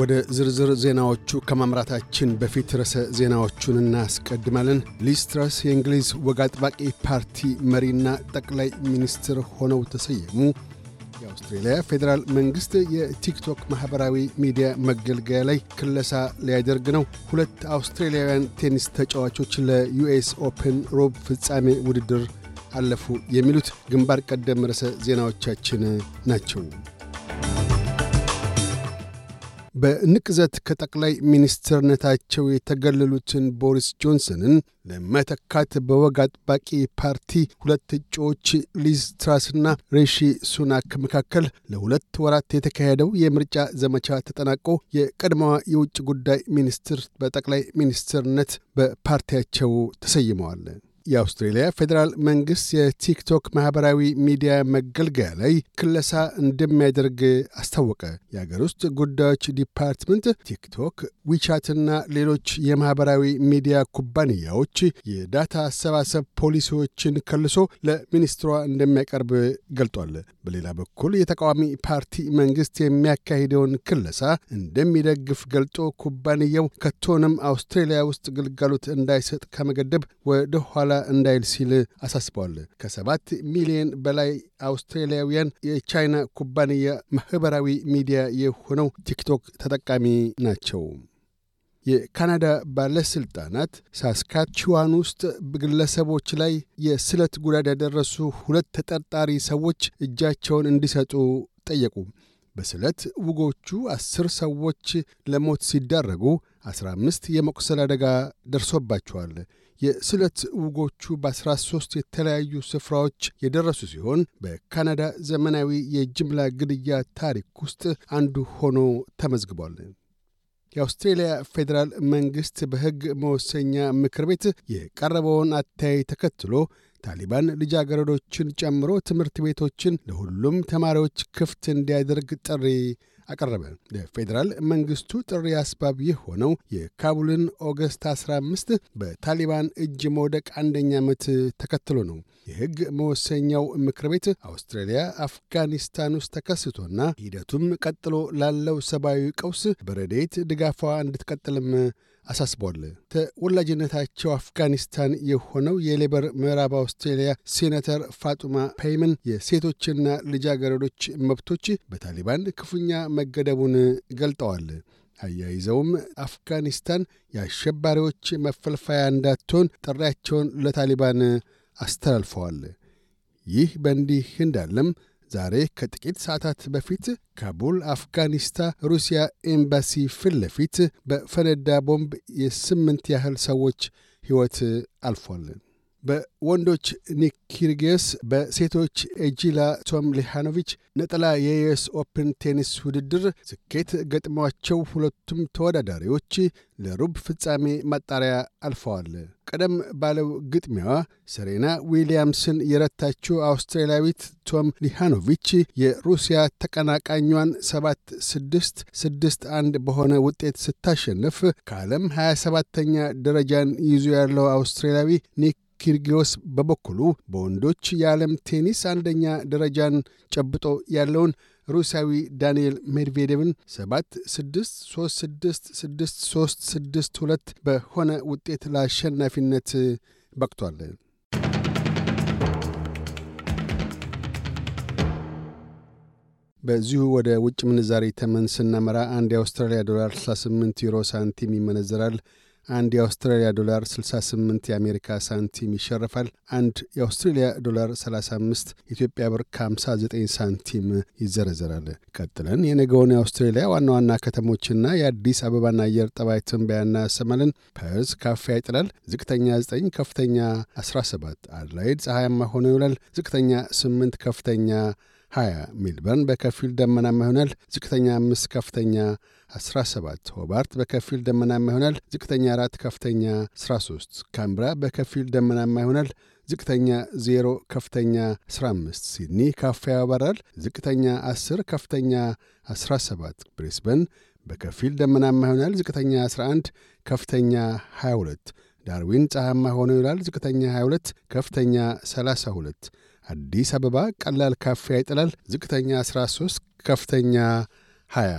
ወደ ዝርዝር ዜናዎቹ ከማምራታችን በፊት ርዕሰ ዜናዎቹን እናስቀድማለን። ሊዝ ትራስ የእንግሊዝ ወግ አጥባቂ ፓርቲ መሪና ጠቅላይ ሚኒስትር ሆነው ተሰየሙ። የአውስትሬልያ ፌዴራል መንግሥት የቲክቶክ ማኅበራዊ ሚዲያ መገልገያ ላይ ክለሳ ሊያደርግ ነው። ሁለት አውስትሬልያውያን ቴኒስ ተጫዋቾች ለዩኤስ ኦፕን ሩብ ፍጻሜ ውድድር አለፉ። የሚሉት ግንባር ቀደም ርዕሰ ዜናዎቻችን ናቸው። በንቅዘት ከጠቅላይ ሚኒስትርነታቸው የተገለሉትን ቦሪስ ጆንሰንን ለመተካት በወግ አጥባቂ ፓርቲ ሁለት እጩዎች ሊዝ ትራስና ሬሺ ሱናክ መካከል ለሁለት ወራት የተካሄደው የምርጫ ዘመቻ ተጠናቆ የቀድሞዋ የውጭ ጉዳይ ሚኒስትር በጠቅላይ ሚኒስትርነት በፓርቲያቸው ተሰይመዋል። የአውስትሬልያ ፌዴራል መንግሥት የቲክቶክ ማኅበራዊ ሚዲያ መገልገያ ላይ ክለሳ እንደሚያደርግ አስታወቀ። የአገር ውስጥ ጉዳዮች ዲፓርትመንት ቲክቶክ፣ ዊቻትና ሌሎች የማኅበራዊ ሚዲያ ኩባንያዎች የዳታ አሰባሰብ ፖሊሲዎችን ከልሶ ለሚኒስትሯ እንደሚያቀርብ ገልጧል። በሌላ በኩል የተቃዋሚ ፓርቲ መንግሥት የሚያካሂደውን ክለሳ እንደሚደግፍ ገልጦ ኩባንያው ከቶውንም አውስትሬልያ ውስጥ ግልጋሎት እንዳይሰጥ ከመገደብ ወደ ኋላ እንዳይል ሲል አሳስበዋል። ከሰባት ሚሊዮን በላይ አውስትራሊያውያን የቻይና ኩባንያ ማኅበራዊ ሚዲያ የሆነው ቲክቶክ ተጠቃሚ ናቸው። የካናዳ ባለሥልጣናት ሳስካችዋን ውስጥ ግለሰቦች ላይ የስለት ጉዳት ያደረሱ ሁለት ተጠርጣሪ ሰዎች እጃቸውን እንዲሰጡ ጠየቁ። በስለት ውጎቹ አስር ሰዎች ለሞት ሲዳረጉ አስራ አምስት የመቁሰል አደጋ ደርሶባቸዋል። የስለት ውጎቹ በ13 የተለያዩ ስፍራዎች የደረሱ ሲሆን በካናዳ ዘመናዊ የጅምላ ግድያ ታሪክ ውስጥ አንዱ ሆኖ ተመዝግቧል። የአውስትሬልያ ፌዴራል መንግሥት በሕግ መወሰኛ ምክር ቤት የቀረበውን አታይ ተከትሎ ታሊባን ልጃገረዶችን ጨምሮ ትምህርት ቤቶችን ለሁሉም ተማሪዎች ክፍት እንዲያደርግ ጥሪ አቀረበ። ለፌዴራል መንግሥቱ ጥሪ አስባብ የሆነው የካቡልን ኦገስት 15 በታሊባን እጅ መውደቅ አንደኛ ዓመት ተከትሎ ነው። የሕግ መወሰኛው ምክር ቤት አውስትራሊያ አፍጋኒስታን ውስጥ ተከስቶና ሂደቱም ቀጥሎ ላለው ሰብአዊ ቀውስ በረድኤት ድጋፏ እንድትቀጥልም አሳስቧል። ተወላጅነታቸው አፍጋኒስታን የሆነው የሌበር ምዕራብ አውስትሬልያ ሴኔተር ፋጡማ ፔይመን የሴቶችና ልጃገረዶች መብቶች በታሊባን ክፉኛ መገደቡን ገልጠዋል። አያይዘውም አፍጋኒስታን የአሸባሪዎች መፈልፈያ እንዳትሆን ጥሪያቸውን ለታሊባን አስተላልፈዋል። ይህ በእንዲህ እንዳለም ዛሬ ከጥቂት ሰዓታት በፊት ካቡል አፍጋኒስታን ሩሲያ ኤምባሲ ፊት ለፊት በፈነዳ ቦምብ የስምንት ያህል ሰዎች ሕይወት አልፏል። በወንዶች ኒክ ኪርጊዮስ፣ በሴቶች ኤጂላ ቶምሊሃኖቪች ነጠላ የዩኤስ ኦፕን ቴኒስ ውድድር ስኬት ገጥሟቸው ሁለቱም ተወዳዳሪዎች ለሩብ ፍጻሜ ማጣሪያ አልፈዋል። ቀደም ባለው ግጥሚያዋ ሰሬና ዊሊያምስን የረታችው አውስትራሊያዊት ቶም ሊሃኖቪች የሩሲያ ተቀናቃኟን ሰባት ስድስት ስድስት አንድ በሆነ ውጤት ስታሸንፍ ከዓለም 27ተኛ ደረጃን ይዞ ያለው አውስትራሊያዊ ኒክ ኪርጊዮስ በበኩሉ በወንዶች የዓለም ቴኒስ አንደኛ ደረጃን ጨብጦ ያለውን ሩሲያዊ ዳንኤል ሜድቬዴቭን 7 6 3 6 6 3 6 2 በሆነ ውጤት ለአሸናፊነት በቅቷል። በዚሁ ወደ ውጭ ምንዛሪ ተመን ስናመራ አንድ የአውስትራሊያ ዶላር 68 ዩሮ ሳንቲም ይመነዘራል። አንድ የአውስትራሊያ ዶላር 68 የአሜሪካ ሳንቲም ይሸርፋል። አንድ የአውስትሬሊያ ዶላር 35 ኢትዮጵያ ብር ከ59 ሳንቲም ይዘረዘራል። ቀጥለን የነገውን የአውስትሬሊያ ዋና ዋና ከተሞችና የአዲስ አበባን አየር ጠባይ ትንበያ እናሰማለን። ፐርዝ ካፊያ ይጥላል። ዝቅተኛ 9፣ ከፍተኛ 17። አድላይድ ፀሐያማ ሆኖ ይውላል። ዝቅተኛ 8፣ ከፍተኛ 20 ሜልበርን በከፊል ደመናማ ይሆናል። ዝቅተኛ 5 ከፍተኛ 17 ሆባርት በከፊል ደመናማ ይሆናል። ዝቅተኛ 4 ከፍተኛ 13 ካምብራ በከፊል ደመናማ ይሆናል። ዝቅተኛ 0 ከፍተኛ 15 ሲድኒ ካፋ ያበራል። ዝቅተኛ 10 ከፍተኛ 17 ብሬስበን በከፊል ደመናማ ይሆናል። ዝቅተኛ 11 ከፍተኛ 22 ዳርዊን ፀሐያማ ሆኖ ይውላል። ዝቅተኛ 22 ከፍተኛ 32 አዲስ አበባ ቀላል ካፊያ ይጥላል። ዝቅተኛ 13 ከፍተኛ 20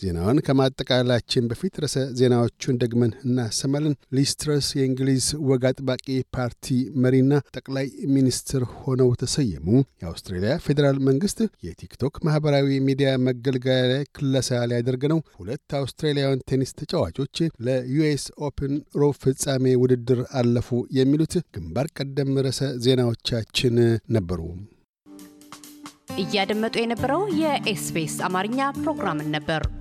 ዜናውን ከማጠቃለላችን በፊት ርዕሰ ዜናዎቹን ደግመን እናሰማለን። ሊዝ ትራስ የእንግሊዝ ወግ አጥባቂ ፓርቲ መሪና ጠቅላይ ሚኒስትር ሆነው ተሰየሙ። የአውስትሬልያ ፌዴራል መንግስት የቲክቶክ ማኅበራዊ ሚዲያ መገልገያ ላይ ክለሳ ሊያደርግ ነው። ሁለት አውስትራሊያውያን ቴኒስ ተጫዋቾች ለዩኤስ ኦፕን ሩብ ፍጻሜ ውድድር አለፉ። የሚሉት ግንባር ቀደም ርዕሰ ዜናዎቻችን ነበሩ። እያደመጡ የነበረው የኤስቢኤስ አማርኛ ፕሮግራምን ነበር።